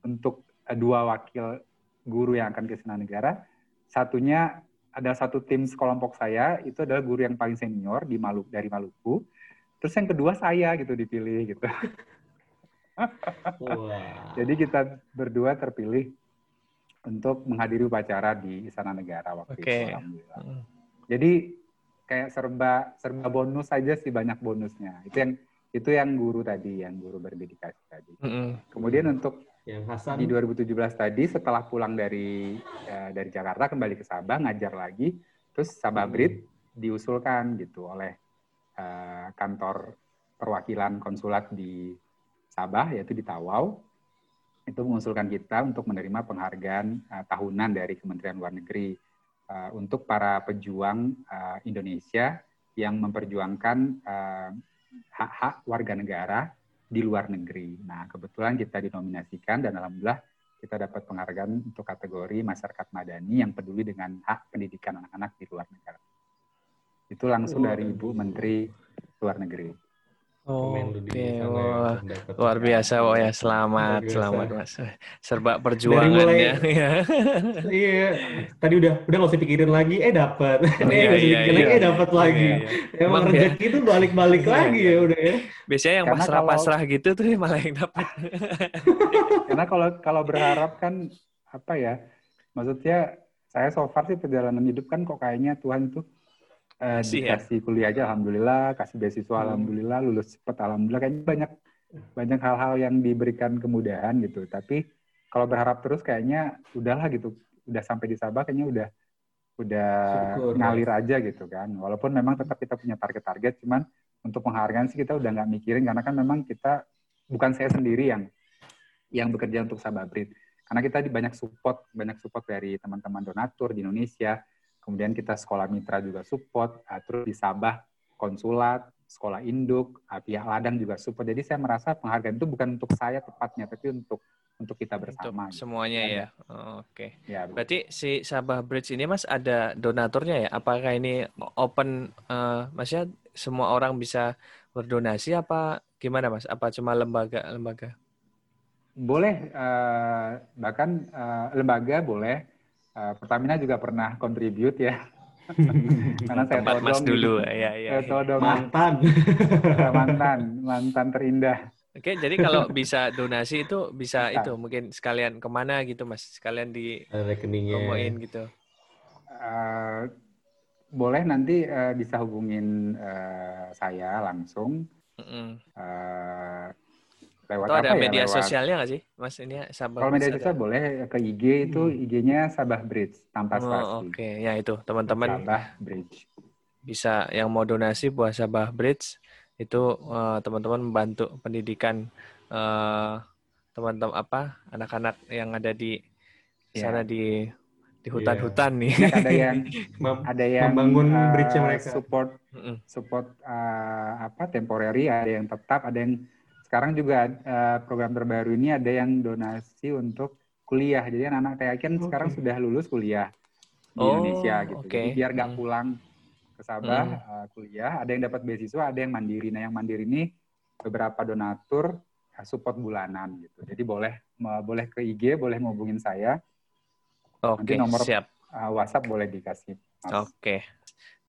Speaker 3: untuk uh, dua wakil guru yang akan ke Negara satunya ada satu tim sekelompok saya itu adalah guru yang paling senior di Maluku dari Maluku Terus yang kedua saya gitu dipilih gitu. <laughs>
Speaker 1: Wah.
Speaker 3: Jadi kita berdua terpilih untuk menghadiri upacara di Istana Negara waktu
Speaker 2: Oke.
Speaker 3: itu. Alhamdulillah.
Speaker 2: mm.
Speaker 3: Jadi kayak serba serba bonus aja sih banyak bonusnya. Itu yang itu yang guru tadi, yang guru berdedikasi tadi.
Speaker 2: Mm-mm.
Speaker 3: Kemudian untuk
Speaker 1: Yang Hasan
Speaker 3: di 2017 tadi setelah pulang dari eh, dari Jakarta kembali ke Sabah ngajar lagi, terus Sabah Brit diusulkan gitu oleh eh, kantor perwakilan konsulat di Sabah yaitu di Tawau itu mengusulkan kita untuk menerima penghargaan eh, tahunan dari Kementerian Luar Negeri eh, untuk para pejuang eh, Indonesia yang memperjuangkan hak-hak warga negara di luar negeri. Nah, kebetulan kita dinominasikan dan alhamdulillah kita dapat penghargaan untuk kategori masyarakat madani yang peduli dengan hak pendidikan anak-anak di luar negara. Itu langsung dari Ibu Menteri Luar Negeri.
Speaker 1: Komen lu di
Speaker 2: Oke,
Speaker 1: sana ya,
Speaker 2: wah. Luar biasa, oh ya selamat, selamat mas. Serba perjuangan
Speaker 1: mulai-
Speaker 2: ya. <laughs> Iya.
Speaker 1: Iya, tadi udah udah nggak usah pikirin lagi, eh dapat. <laughs> Eh
Speaker 2: Iya,
Speaker 1: nggak usah
Speaker 2: iya,
Speaker 1: pikirin lagi,
Speaker 2: iya.
Speaker 1: eh dapat lagi.
Speaker 2: Iya, iya.
Speaker 1: Emang
Speaker 2: Emang
Speaker 1: rezeki itu balik-balik
Speaker 2: Iya,
Speaker 1: lagi
Speaker 2: iya.
Speaker 1: ya udah ya.
Speaker 2: Biasanya yang
Speaker 3: Karena
Speaker 2: pasrah-pasrah gitu tuh <laughs> malah yang dapat.
Speaker 3: Karena kalau kalau berharap kan apa ya? Maksudnya saya so far sih perjalanan hidup kan kok kayaknya Tuhan tuh eh,
Speaker 2: Kasih ya?
Speaker 3: dikasih kuliah aja alhamdulillah, kasih beasiswa
Speaker 1: Hmm.
Speaker 3: alhamdulillah, lulus cepat alhamdulillah kayaknya banyak banyak hal-hal yang diberikan kemudahan gitu. Tapi kalau berharap terus kayaknya udahlah gitu. Udah sampai di Sabah kayaknya udah udah
Speaker 1: Syukur.
Speaker 3: ngalir aja gitu kan. Walaupun memang tetap kita punya target-target cuman untuk penghargaan sih kita udah nggak mikirin karena kan memang kita bukan saya sendiri yang yang bekerja untuk Sabah Brit. Karena kita di banyak support, banyak support dari teman-teman donatur di Indonesia. Kemudian kita sekolah mitra juga support, ah, terus di Sabah konsulat, sekolah induk, ah, pihak ladang juga support. Jadi saya merasa penghargaan itu bukan untuk saya tepatnya, tapi untuk untuk kita
Speaker 2: Untuk
Speaker 3: bersama. gitu.
Speaker 2: semuanya ya. Oh, Oke.
Speaker 3: Ya,
Speaker 2: Berarti si Sabah Bridge ini Mas ada donaturnya ya? Apakah ini open eh, maksudnya semua orang bisa berdonasi apa gimana Mas? Apa cuma lembaga-lembaga?
Speaker 3: boleh eh, bahkan eh, lembaga boleh. Eh, Pertamina juga pernah contribute ya. <laughs> Karena saya
Speaker 2: Tempat Mas dulu. Ya, ya.
Speaker 3: Saya todong
Speaker 1: Mantan.
Speaker 3: mantan, mantan terindah.
Speaker 2: Oke, jadi kalau bisa donasi itu bisa
Speaker 3: Bisa.
Speaker 2: itu mungkin sekalian ke mana gitu Mas? Sekalian di
Speaker 1: rekeningnya.
Speaker 2: promoin gitu.
Speaker 3: Eh, boleh nanti eh, bisa hubungin eh, saya langsung
Speaker 2: Mm-mm.
Speaker 3: eh, lewat
Speaker 2: Atau ada
Speaker 3: apa ya?
Speaker 2: media
Speaker 3: lewat,
Speaker 2: sosialnya nggak sih Mas ini ya, Sabah
Speaker 3: Kalau media
Speaker 2: Bridge
Speaker 3: sosial
Speaker 2: ada?
Speaker 3: boleh ke IG itu IG-nya Sabah Bridge tanpa
Speaker 2: Oh,
Speaker 3: spasi.
Speaker 2: Oke, ya itu teman-teman
Speaker 3: Sabah Bridge.
Speaker 2: bisa yang mau donasi buat Sabah Bridge itu eh, teman-teman membantu pendidikan eh, teman-teman apa anak-anak yang ada di
Speaker 3: Ya.
Speaker 2: sana di di hutan-hutan nih.
Speaker 3: Banyak ada yang <laughs>
Speaker 1: Mem-
Speaker 3: ada yang
Speaker 1: Membangun
Speaker 3: eh,
Speaker 1: bridge-nya mereka.
Speaker 3: support support eh, apa temporary, ada yang tetap, ada yang sekarang juga eh, program terbaru ini ada yang donasi untuk kuliah. Jadi anak-anak TKI kan
Speaker 1: Oke.
Speaker 3: sekarang sudah lulus kuliah di
Speaker 2: Oh,
Speaker 3: Indonesia gitu.
Speaker 2: oke.
Speaker 3: Jadi biar nggak
Speaker 2: Hmm.
Speaker 3: pulang ke Sabah hmm. uh, kuliah, ada yang dapat beasiswa, ada yang mandiri. Nah, yang mandiri ini beberapa donatur uh, support bulanan gitu. Jadi boleh uh, boleh ke IG, boleh menghubungin saya.
Speaker 2: Oke, okay, nomor siap.
Speaker 3: Uh, WhatsApp boleh dikasih.
Speaker 2: Oke. Okay.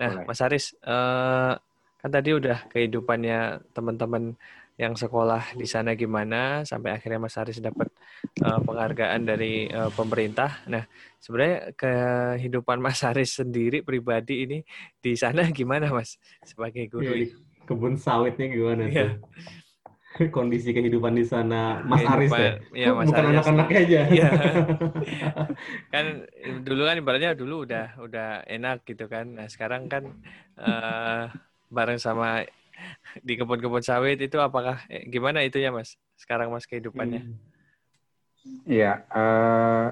Speaker 2: Nah, boleh. Mas Aris, uh, kan tadi udah kehidupannya teman-teman yang sekolah di sana gimana sampai akhirnya Mas Haris dapat uh, penghargaan dari uh, pemerintah. Nah, sebenarnya kehidupan Mas Haris sendiri pribadi ini di sana <laughs> gimana Mas sebagai guru? Ya,
Speaker 1: kebun sawitnya gimana ya. tuh? <laughs> Kondisi kehidupan di sana Mas Haris ya? ya Mas Bukan anak-anaknya aja.
Speaker 2: Iya. <laughs> kan dulu kan ibaratnya dulu udah udah enak gitu kan. Nah, sekarang kan uh, bareng sama di kebun-kebun sawit itu apakah eh, gimana itu ya mas sekarang mas kehidupannya?
Speaker 3: Iya, hmm. uh,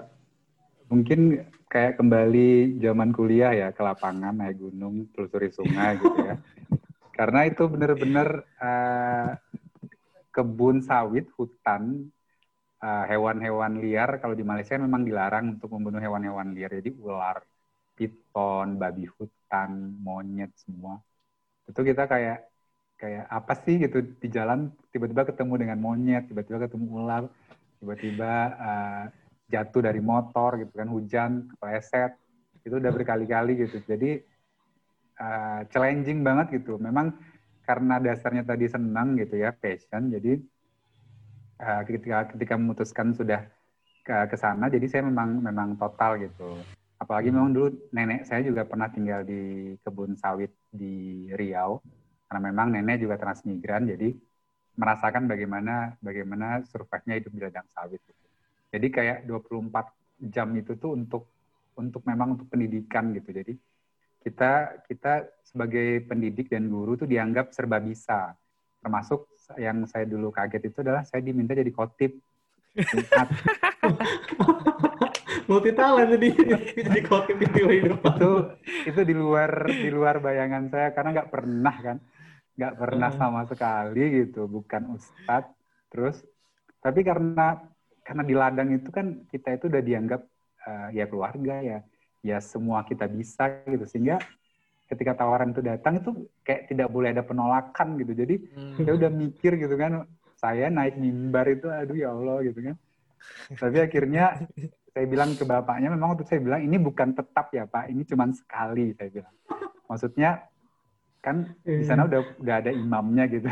Speaker 3: mungkin kayak kembali zaman kuliah ya ke lapangan naik gunung telusuri sungai <laughs> gitu ya. Karena itu benar-benar uh, kebun sawit, hutan, uh, hewan-hewan liar. Kalau di Malaysia memang dilarang untuk membunuh hewan-hewan liar. Jadi ular, piton, babi hutan, monyet semua. Itu kita kayak kayak apa sih gitu di jalan tiba-tiba ketemu dengan monyet, tiba-tiba ketemu ular, tiba-tiba uh, jatuh dari motor gitu kan hujan, kepleset. Itu udah berkali-kali gitu. Jadi uh, challenging banget gitu. Memang karena dasarnya tadi senang gitu ya, passion. Jadi uh, ketika ketika memutuskan sudah ke ke sana jadi saya memang memang total gitu. Apalagi memang dulu nenek saya juga pernah tinggal di kebun sawit di Riau karena memang nenek juga transmigran jadi merasakan bagaimana bagaimana survive-nya hidup di ladang sawit gitu. Jadi kayak 24 jam itu tuh untuk untuk memang untuk pendidikan gitu. Jadi kita kita sebagai pendidik dan guru tuh dianggap serba bisa. Termasuk yang saya dulu kaget itu adalah saya diminta jadi khotib. <laughs>
Speaker 1: multi talent jadi jadi khotib di
Speaker 3: itu itu di luar di luar bayangan saya karena nggak pernah kan nggak pernah sama sekali gitu bukan ustadz. Terus tapi karena karena di ladang itu kan kita itu udah dianggap uh, ya keluarga ya. Ya semua kita bisa gitu. Sehingga ketika tawaran itu datang itu kayak tidak boleh ada penolakan gitu. Jadi hmm. ya udah mikir gitu kan saya naik mimbar itu aduh ya Allah gitu kan. Tapi akhirnya saya bilang ke bapaknya memang untuk saya bilang ini bukan tetap ya pak. Ini cuma sekali saya bilang. Maksudnya kan di sana udah udah ada imamnya gitu. <laughs>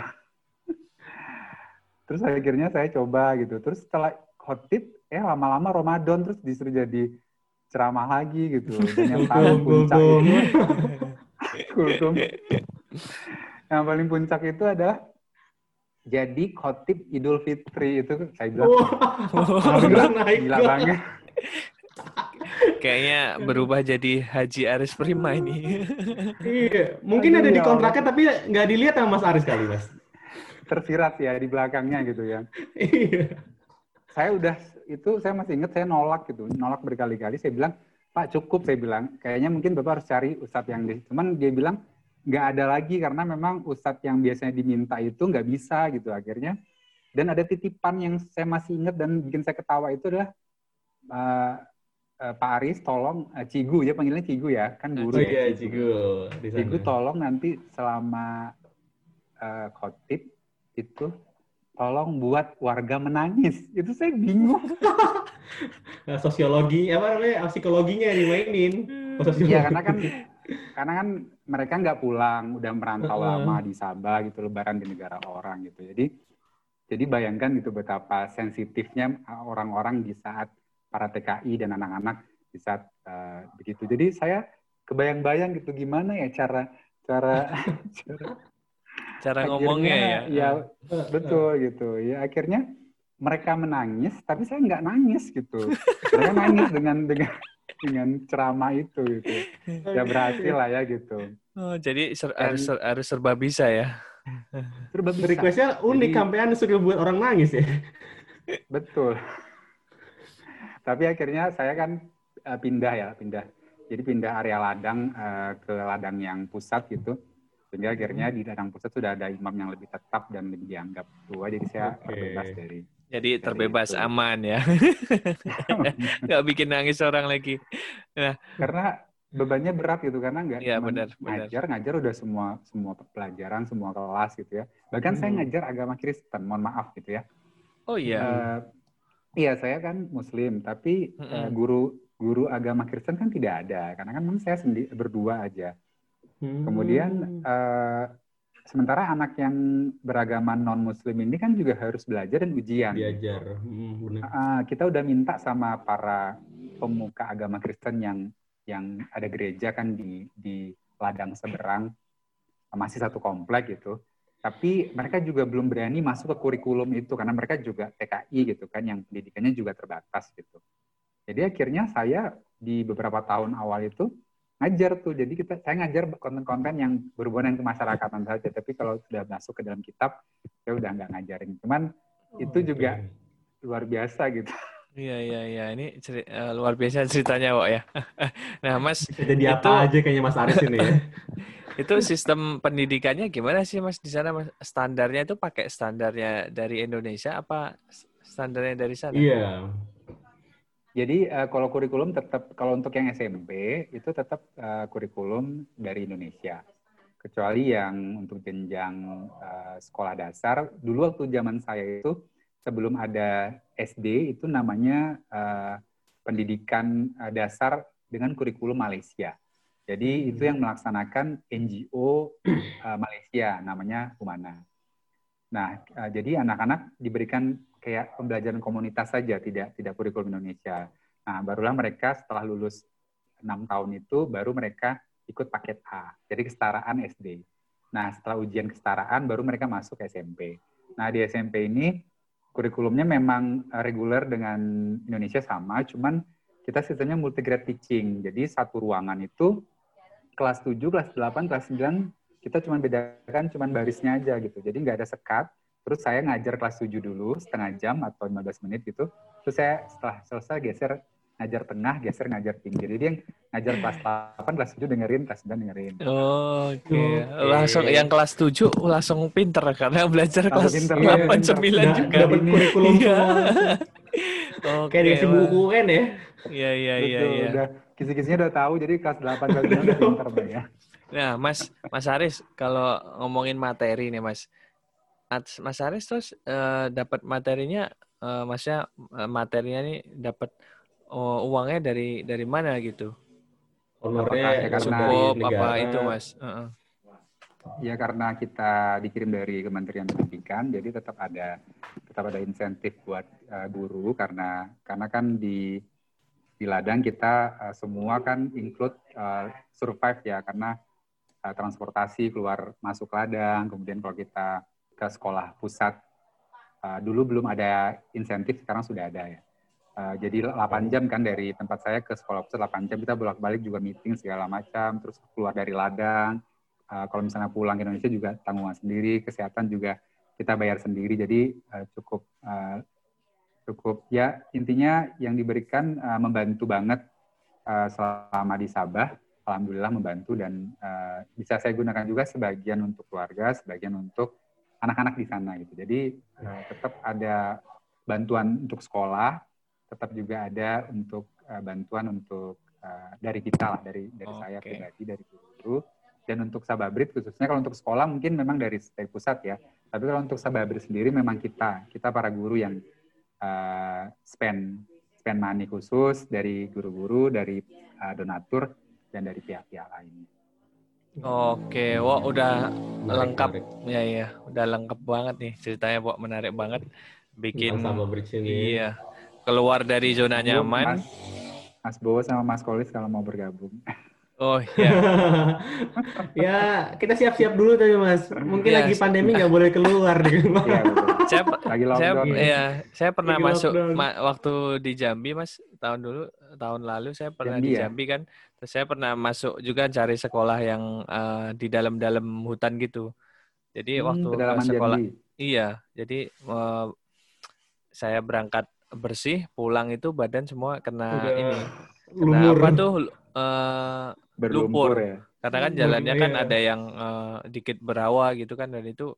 Speaker 3: Terus akhirnya saya coba gitu. Terus setelah khotib eh lama-lama Ramadan terus disuruh jadi ceramah lagi gitu. Dan yang paling puncak itu <laughs> kultum yang paling puncak itu adalah jadi khotib Idul Fitri. Itu saya bilang oh, gila, gila banget
Speaker 2: Kayaknya berubah jadi Haji Aris Prima ini.
Speaker 1: iya, mungkin Aduh, ada di ya kontraknya tapi nggak dilihat sama Mas Aris kali, Mas.
Speaker 3: Tersirat ya di belakangnya gitu ya. Iya. Saya udah itu saya masih ingat saya nolak gitu, nolak berkali-kali. Saya bilang, Pak cukup saya bilang. Kayaknya mungkin Bapak harus cari ustadz yang di. Cuman dia bilang nggak ada lagi karena memang ustadz yang biasanya diminta itu nggak bisa gitu akhirnya. Dan ada titipan yang saya masih ingat dan bikin saya ketawa itu adalah uh, uh, Pak Aris tolong uh, Cigu ya panggilnya Cigu ya kan guru oh,
Speaker 1: ya. Cigu
Speaker 3: Cigu tolong nanti selama uh, khotib itu tolong buat warga menangis. Itu saya bingung.
Speaker 1: Nah, <laughs> sosiologi apa namanya psikologinya dimainin.
Speaker 3: Oh, Iya karena kan karena kan mereka nggak pulang udah merantau uh -uh. lama di Sabah gitu lebaran di negara orang gitu. Jadi jadi bayangkan gitu betapa sensitifnya orang-orang di saat para TKI dan anak-anak di saat uh, begitu. Jadi saya kebayang-bayang gitu gimana ya cara cara <laughs>
Speaker 2: cara, cara ngomongnya ya.
Speaker 3: Ya betul gitu. Ya akhirnya mereka menangis tapi saya nggak nangis gitu. Mereka nangis dengan dengan dengan ceramah itu gitu. <laughs> Ya berhasil lah ya gitu.
Speaker 2: Oh, jadi ser harus harus serba bisa ya.
Speaker 1: Serba bisa. Requestnya unik, sampai suka buat orang nangis ya.
Speaker 3: Betul. Tapi akhirnya saya kan uh, pindah ya, pindah. Jadi pindah area ladang uh, ke ladang yang pusat gitu. Sehingga akhirnya di ladang pusat sudah ada imam yang lebih tetap dan lebih dianggap tua. Jadi saya okay. terbebas dari
Speaker 2: jadi terbebas itu. aman ya. <laughs> Nggak bikin nangis orang lagi.
Speaker 3: Nah. Karena bebannya berat gitu karena nggak cuma
Speaker 2: benar, benar.
Speaker 3: ngajar ngajar udah semua semua pelajaran semua kelas gitu ya bahkan saya
Speaker 1: Hmm.
Speaker 3: ngajar agama Kristen mohon maaf gitu ya
Speaker 2: Oh iya.
Speaker 3: Eh, iya saya kan Muslim tapi
Speaker 2: Mm-mm.
Speaker 3: eh, guru guru agama Kristen kan tidak ada karena kan memang saya sendiri berdua aja
Speaker 1: Hmm.
Speaker 3: kemudian eh, sementara anak yang beragama non Muslim ini kan juga harus belajar dan ujian
Speaker 1: diajar. Hmm, benar.
Speaker 3: Ah, kita udah minta sama para pemuka agama Kristen yang yang ada gereja kan di di ladang seberang masih satu komplek gitu. Tapi mereka juga belum berani masuk ke kurikulum itu karena mereka juga TKI gitu kan yang pendidikannya juga terbatas gitu. Jadi akhirnya saya di beberapa tahun awal itu ngajar tuh. Jadi kita saya ngajar konten-konten yang berhubungan ke masyarakatan saja. Tapi kalau sudah masuk ke dalam kitab, saya udah nggak ngajarin. Cuman itu juga luar biasa gitu.
Speaker 2: Iya iya iya ini ceri- eh, luar biasa ceritanya Wak ya. <laughs> nah Mas
Speaker 1: Bisa jadi
Speaker 2: Itu-
Speaker 1: apa aja kayaknya Mas Aris ini ya. <laughs>
Speaker 2: itu sistem pendidikannya gimana sih Mas di sana Mas? Standarnya itu pakai standarnya dari Indonesia apa standarnya dari sana?
Speaker 1: Iya.
Speaker 3: Jadi eh, kalau kurikulum tetap kalau untuk yang SMP itu tetap eh, kurikulum dari Indonesia. Kecuali yang untuk jenjang eh, sekolah dasar, dulu waktu zaman saya itu sebelum ada SD itu namanya eh, pendidikan eh, dasar dengan kurikulum Malaysia. Jadi itu yang melaksanakan NGO <clears throat> eh, Malaysia namanya Humana. Nah, eh, jadi anak-anak diberikan kayak pembelajaran komunitas saja, tidak tidak kurikulum Indonesia. Nah, barulah mereka setelah lulus enam tahun itu, baru mereka ikut paket A, jadi kesetaraan SD. Nah, setelah ujian kesetaraan, baru mereka masuk SMP. Nah, di SMP ini kurikulumnya memang eh, reguler dengan Indonesia sama, cuman kita sistemnya multigrade teaching. Jadi satu ruangan itu kelas 7, kelas 8, kelas 9 kita cuma bedakan cuma barisnya aja gitu. Jadi nggak ada sekat. Terus saya ngajar kelas 7 dulu setengah jam atau 15 menit gitu. Terus saya setelah selesai geser ngajar tengah, geser ngajar pinggir. Jadi yang ngajar kelas 8, kelas 7 dengerin, kelas 9 dengerin.
Speaker 2: Oh, Oke,
Speaker 1: Oke.
Speaker 2: langsung yang kelas 7 langsung pinter karena belajar
Speaker 3: Langsung
Speaker 2: kelas
Speaker 3: pinter,
Speaker 2: 8
Speaker 3: pinter.
Speaker 2: 9
Speaker 1: Nggak-
Speaker 2: juga.
Speaker 1: Dapat kurikulum
Speaker 2: Iya.
Speaker 1: semua. <laughs>
Speaker 2: Oke.
Speaker 1: Kayak dikasih buku UN ya.
Speaker 2: Iya iya iya
Speaker 3: Betul,
Speaker 2: iya.
Speaker 3: udah kisi-kisinya udah tahu, jadi kelas 8, kelas 9 udah pinter ya.
Speaker 2: Nah, Mas Mas Aris kalau ngomongin materi nih, Mas. Mas Aris terus eh, dapat materinya eh, Masnya eh, materinya nih dapat oh, uangnya dari dari mana gitu?
Speaker 1: Honornya
Speaker 3: Karena-
Speaker 2: Cukup
Speaker 1: dari
Speaker 2: apa
Speaker 1: negara.
Speaker 2: itu, Mas? Heeh.
Speaker 3: Ya karena kita dikirim dari Kementerian Pendidikan, jadi tetap ada tetap ada insentif buat uh, guru karena karena kan di di ladang kita uh, semua kan include uh, survive ya karena uh, transportasi keluar masuk ladang, kemudian kalau kita ke sekolah pusat uh, dulu belum ada insentif, sekarang sudah ada ya. Uh, jadi 8 jam kan dari tempat saya ke sekolah pusat 8 jam kita bolak-balik juga meeting segala macam, terus keluar dari ladang, Uh, kalau misalnya pulang ke Indonesia juga tanggungan sendiri, kesehatan juga kita bayar sendiri, jadi uh, cukup uh, cukup. Ya intinya yang diberikan uh, membantu banget uh, selama di Sabah, alhamdulillah membantu dan uh, bisa saya gunakan juga sebagian untuk keluarga, sebagian untuk anak-anak di sana gitu. Jadi tetap ada bantuan untuk sekolah, tetap juga ada untuk uh, bantuan untuk uh, dari kita lah, dari dari saya
Speaker 2: Oke.
Speaker 3: pribadi, dari guru dan untuk Sababrit khususnya kalau untuk sekolah mungkin memang dari dari pusat ya tapi kalau untuk Sababrit sendiri memang kita kita para guru yang uh, spend spend money khusus dari guru-guru dari uh, donatur dan dari pihak-pihak lainnya
Speaker 2: Oke, wah udah
Speaker 1: Menarik,
Speaker 2: lengkap.
Speaker 1: menarik.
Speaker 2: Ya iya, udah lengkap banget nih ceritanya, Wak. Menarik banget. Bikin
Speaker 1: sama bridge ini.
Speaker 2: iya. Keluar dari zona nyaman.
Speaker 3: Mas, Mas Bowo sama Mas Kolis kalau mau bergabung
Speaker 2: Oh iya. <laughs>
Speaker 1: ya, kita siap-siap dulu tadi Mas. Mungkin
Speaker 2: Iya,
Speaker 1: lagi pandemi nggak <laughs> boleh keluar di rumah.
Speaker 3: Iya, betul.
Speaker 2: saya
Speaker 3: lagi
Speaker 2: saya
Speaker 3: lockdown
Speaker 2: iya, saya pernah
Speaker 1: Lagi
Speaker 2: masuk ma- waktu di Jambi Mas tahun dulu tahun lalu saya pernah
Speaker 3: Jambi
Speaker 2: di
Speaker 3: ya?
Speaker 2: Jambi kan. Terus saya pernah masuk juga cari sekolah yang eh, di dalam-dalam hutan gitu. Jadi
Speaker 3: Hmm,
Speaker 2: waktu sekolah
Speaker 3: Jambi.
Speaker 2: iya, jadi eh, saya berangkat bersih, pulang itu badan semua kena
Speaker 1: Udah
Speaker 2: ini. Kena
Speaker 1: Lumur.
Speaker 2: apa tuh eh,
Speaker 3: berlumpur
Speaker 2: lumpur.
Speaker 3: ya
Speaker 2: karena kan
Speaker 1: Lumpur,
Speaker 2: jalannya kan
Speaker 1: iya.
Speaker 2: ada yang eh, dikit berawa gitu kan dan itu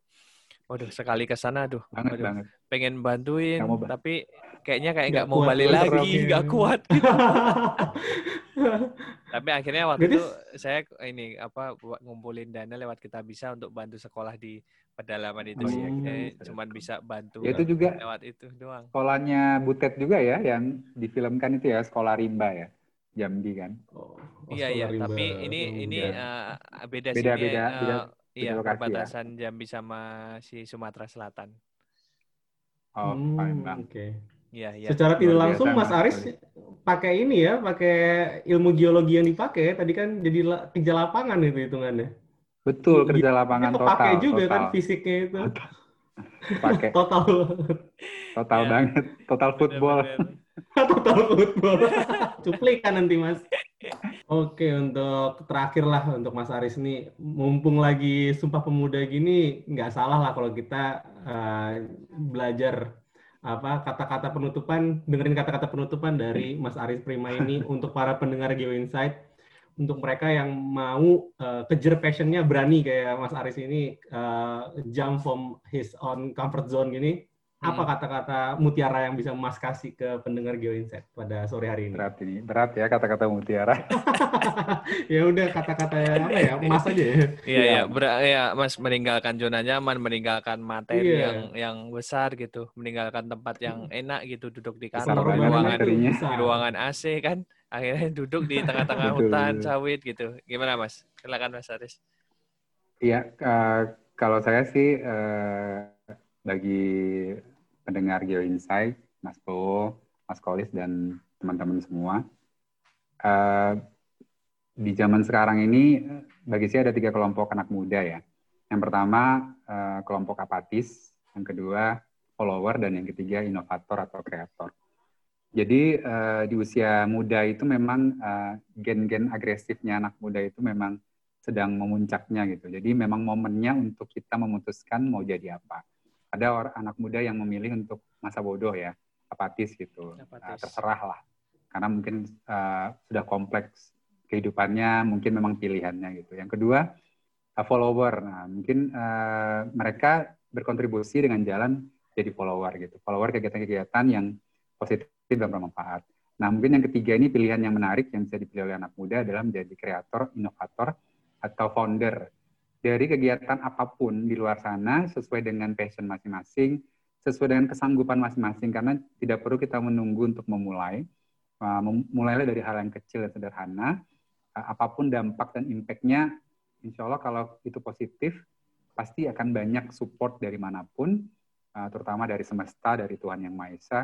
Speaker 2: waduh sekali ke sana aduh
Speaker 3: banget
Speaker 2: waduh,
Speaker 3: banget
Speaker 2: pengen bantuin tapi kayaknya kayak
Speaker 1: Nggak
Speaker 2: mau balik lagi nggak kuat <laughs> gitu. tapi akhirnya waktu itu saya ini apa ngumpulin dana lewat kita bisa untuk bantu sekolah di pedalaman itu sih.
Speaker 1: Hmm.
Speaker 2: Akhirnya cuman bisa bantu
Speaker 3: Ya, itu juga
Speaker 2: lewat itu doang.
Speaker 3: sekolahnya Butet juga ya yang difilmkan itu ya sekolah rimba ya Jambi kan.
Speaker 1: Oh,
Speaker 2: Iya iya, tapi ini
Speaker 1: Hmm,
Speaker 2: ini
Speaker 1: ya.
Speaker 2: eh, beda sih
Speaker 3: Beda-
Speaker 2: ini,
Speaker 3: beda-
Speaker 2: eh,
Speaker 3: beda-
Speaker 2: iya
Speaker 3: ya.
Speaker 2: perbatasan Jambi sama si Sumatera Selatan.
Speaker 3: Oh,
Speaker 1: Hmm,
Speaker 3: Palembang.
Speaker 1: Oke.
Speaker 2: Iya iya.
Speaker 1: Secara tidak langsung Mas Aris pakai ini ya, pakai ilmu geologi yang dipakai. Tadi kan jadi la- kerja lapangan itu hitungannya.
Speaker 3: Betul kerja lapangan
Speaker 1: Itu
Speaker 3: total.
Speaker 1: pakai juga
Speaker 3: total.
Speaker 1: kan fisiknya itu.
Speaker 3: Pakai <laughs>
Speaker 1: Total.
Speaker 3: total
Speaker 2: Ya.
Speaker 3: banget. Total football. <laughs>
Speaker 1: Total football. <laughs> Cuplikan nanti Mas. Oke, untuk terakhir lah untuk Mas Aris nih, mumpung lagi Sumpah Pemuda gini, nggak salah lah kalau kita eh, belajar apa kata-kata penutupan, dengerin kata-kata penutupan dari Mas Aris Prima ini <laughs> untuk para pendengar Geo Insight, untuk mereka yang mau eh, kejar passionnya berani kayak Mas Aris ini eh, jump from his own comfort zone gini, apa
Speaker 2: Hmm.
Speaker 1: kata-kata mutiara yang bisa Mas kasih ke pendengar Geo Insight pada sore hari ini?
Speaker 3: Berat ini. Berat ya kata-kata mutiara. <laughs>
Speaker 1: ya udah kata-kata yang apa ya emas aja ya
Speaker 2: Iya
Speaker 3: Iya.
Speaker 2: iya, ber- ya Mas meninggalkan zona nyaman, meninggalkan materi
Speaker 1: Iya.
Speaker 2: yang yang besar gitu, meninggalkan tempat yang enak gitu, duduk di kantor, di ruangan di ruangan AC kan, akhirnya duduk di tengah-tengah hutan sawit gitu. Gimana Mas? Silakan Mas Aris.
Speaker 3: Iya, eh, kalau saya sih eh, bagi pendengar Geo Insight, Mas Po, Mas Kolis dan teman-teman semua, eh, di zaman sekarang ini bagi saya ada tiga kelompok anak muda ya. Yang pertama eh, kelompok apatis, yang kedua follower dan yang ketiga inovator atau kreator. Jadi eh, di usia muda itu memang eh, gen-gen agresifnya anak muda itu memang sedang memuncaknya gitu. Jadi memang momennya untuk kita memutuskan mau jadi apa. Ada orang anak muda yang memilih untuk masa bodoh ya, apatis gitu.
Speaker 2: Apatis.
Speaker 3: Nah, terserah lah. Karena mungkin uh, sudah kompleks kehidupannya, mungkin memang pilihannya gitu. Yang kedua, uh, follower. Nah, mungkin uh, mereka berkontribusi dengan jalan jadi follower gitu. Follower kegiatan-kegiatan yang positif dan bermanfaat. Nah, mungkin yang ketiga ini pilihan yang menarik yang bisa dipilih oleh anak muda adalah menjadi kreator, inovator, atau founder dari kegiatan apa pun di luar sana sesuai dengan passion masing-masing, sesuai dengan kesanggupan masing-masing karena tidak perlu kita menunggu untuk memulai. Mem- mulailah dari hal yang kecil dan sederhana. Uh, apa pun dampak dan impact-nya, insya Allah kalau itu positif, pasti akan banyak support dari mana pun, uh, terutama dari semesta, dari Tuhan Yang Maha Esa,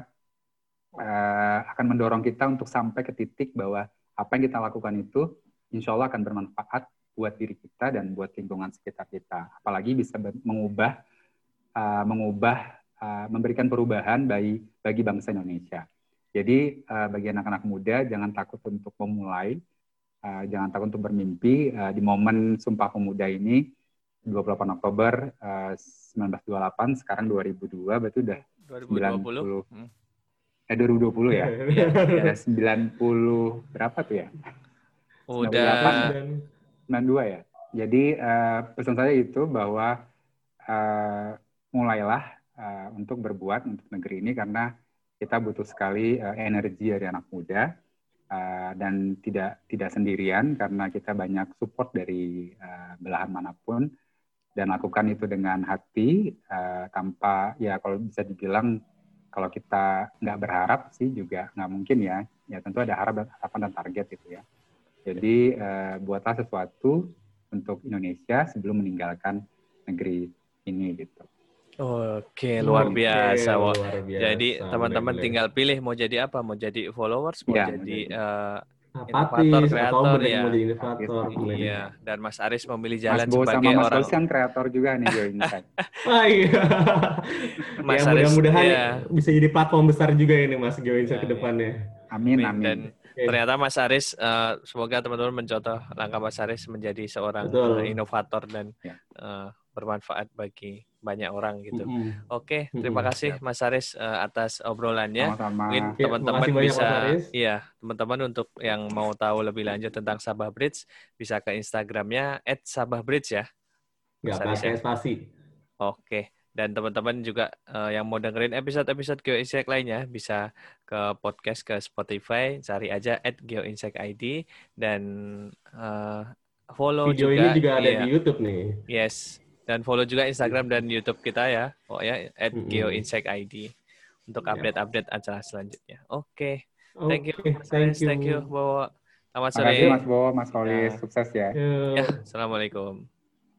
Speaker 3: akan mendorong kita untuk sampai ke titik bahwa apa yang kita lakukan itu, insya Allah akan bermanfaat buat diri kita dan buat lingkungan sekitar kita. Apalagi bisa mengubah, uh, mengubah, uh, memberikan perubahan bagi bagi bangsa Indonesia. Jadi uh, bagi anak-anak muda jangan takut untuk memulai, uh, jangan takut untuk bermimpi. Uh, di momen Sumpah Pemuda ini 28 Oktober uh, 1928, sekarang 2002, berarti udah
Speaker 2: 2020.
Speaker 3: 90.
Speaker 2: Hmm.
Speaker 3: eh 2020 ya. <laughs>
Speaker 2: Iya, iya.
Speaker 3: Udah 90 berapa tuh ya?
Speaker 2: Udah
Speaker 3: 92 ya. Jadi eh, pesan saya itu bahwa eh, mulailah eh, untuk berbuat untuk negeri ini karena kita butuh sekali eh, energi dari anak muda eh, dan tidak tidak sendirian karena kita banyak support dari eh, belahan mana pun dan lakukan itu dengan hati eh, tanpa ya kalau bisa dibilang kalau kita nggak berharap sih juga nggak mungkin ya ya tentu ada harap harapan dan target gitu ya jadi eh, buatlah sesuatu untuk Indonesia sebelum meninggalkan negeri ini gitu.
Speaker 2: Oke, luar
Speaker 1: Oke,
Speaker 2: biasa.
Speaker 1: Luar biasa,
Speaker 2: Jadi teman-teman tinggal pilih mau jadi apa, mau jadi followers, mau
Speaker 3: Ya,
Speaker 2: jadi
Speaker 3: jadi.
Speaker 2: eh,
Speaker 1: apatis
Speaker 2: kreator,
Speaker 1: bener
Speaker 2: ya.
Speaker 1: mau jadi inovator.
Speaker 3: Apatis,
Speaker 1: bener.
Speaker 2: iya. Dan Mas Aris memilih
Speaker 3: Mas
Speaker 2: jalan
Speaker 3: Bo sama
Speaker 2: sebagai
Speaker 3: Mas
Speaker 2: orang
Speaker 3: Bols kan kreator juga nih Join Insight. <laughs>
Speaker 1: Ah, iya. <laughs>
Speaker 2: Mas
Speaker 1: ya,
Speaker 2: Aris,
Speaker 1: mudah-mudahan
Speaker 2: iya.
Speaker 1: bisa jadi platform besar juga ini Mas Join
Speaker 2: Iya,
Speaker 1: ke
Speaker 2: iya.
Speaker 1: depannya.
Speaker 3: Amin
Speaker 2: Amin.
Speaker 3: amin.
Speaker 2: Dan
Speaker 1: Oke.
Speaker 2: ternyata Mas Aris, eh, semoga teman-teman mencontoh langkah Mas Aris menjadi seorang
Speaker 1: Betul.
Speaker 2: inovator dan
Speaker 3: Ya.
Speaker 2: eh, bermanfaat bagi banyak orang gitu.
Speaker 1: Mm-mm.
Speaker 2: Oke, terima
Speaker 1: Mm-mm.
Speaker 2: kasih Mas Aris eh, atas obrolannya.
Speaker 3: Sama-sama.
Speaker 2: Mungkin
Speaker 1: Ya,
Speaker 2: teman-teman
Speaker 1: banyak,
Speaker 2: bisa, iya, teman-teman untuk yang mau tahu lebih lanjut tentang Sabah Bridge bisa ke Instagramnya @sabahbridge ya.
Speaker 1: Nggak
Speaker 2: Mas Aris
Speaker 1: pakai
Speaker 2: ya?
Speaker 1: spasi.
Speaker 2: Oke. Dan teman-teman juga uh, yang mau dengerin episode-episode GeoInsect lainnya bisa ke podcast ke Spotify, cari aja at GeoInsect dan uh, follow
Speaker 1: Video
Speaker 2: juga.
Speaker 1: ini juga ada
Speaker 2: iya.
Speaker 1: di YouTube nih.
Speaker 2: Yes, dan follow juga Instagram dan YouTube kita ya, oh ya at ID untuk
Speaker 1: Ya.
Speaker 2: update-update acara selanjutnya. Oke,
Speaker 1: Oke,
Speaker 2: thank you, Mas
Speaker 1: thank
Speaker 2: Aris. thank you, Bowo. Selamat
Speaker 3: Terima kasih
Speaker 2: sore.
Speaker 3: Mas Bo, Mas Kolis,
Speaker 2: Ya.
Speaker 3: sukses ya.
Speaker 1: you.
Speaker 2: Ya, assalamualaikum.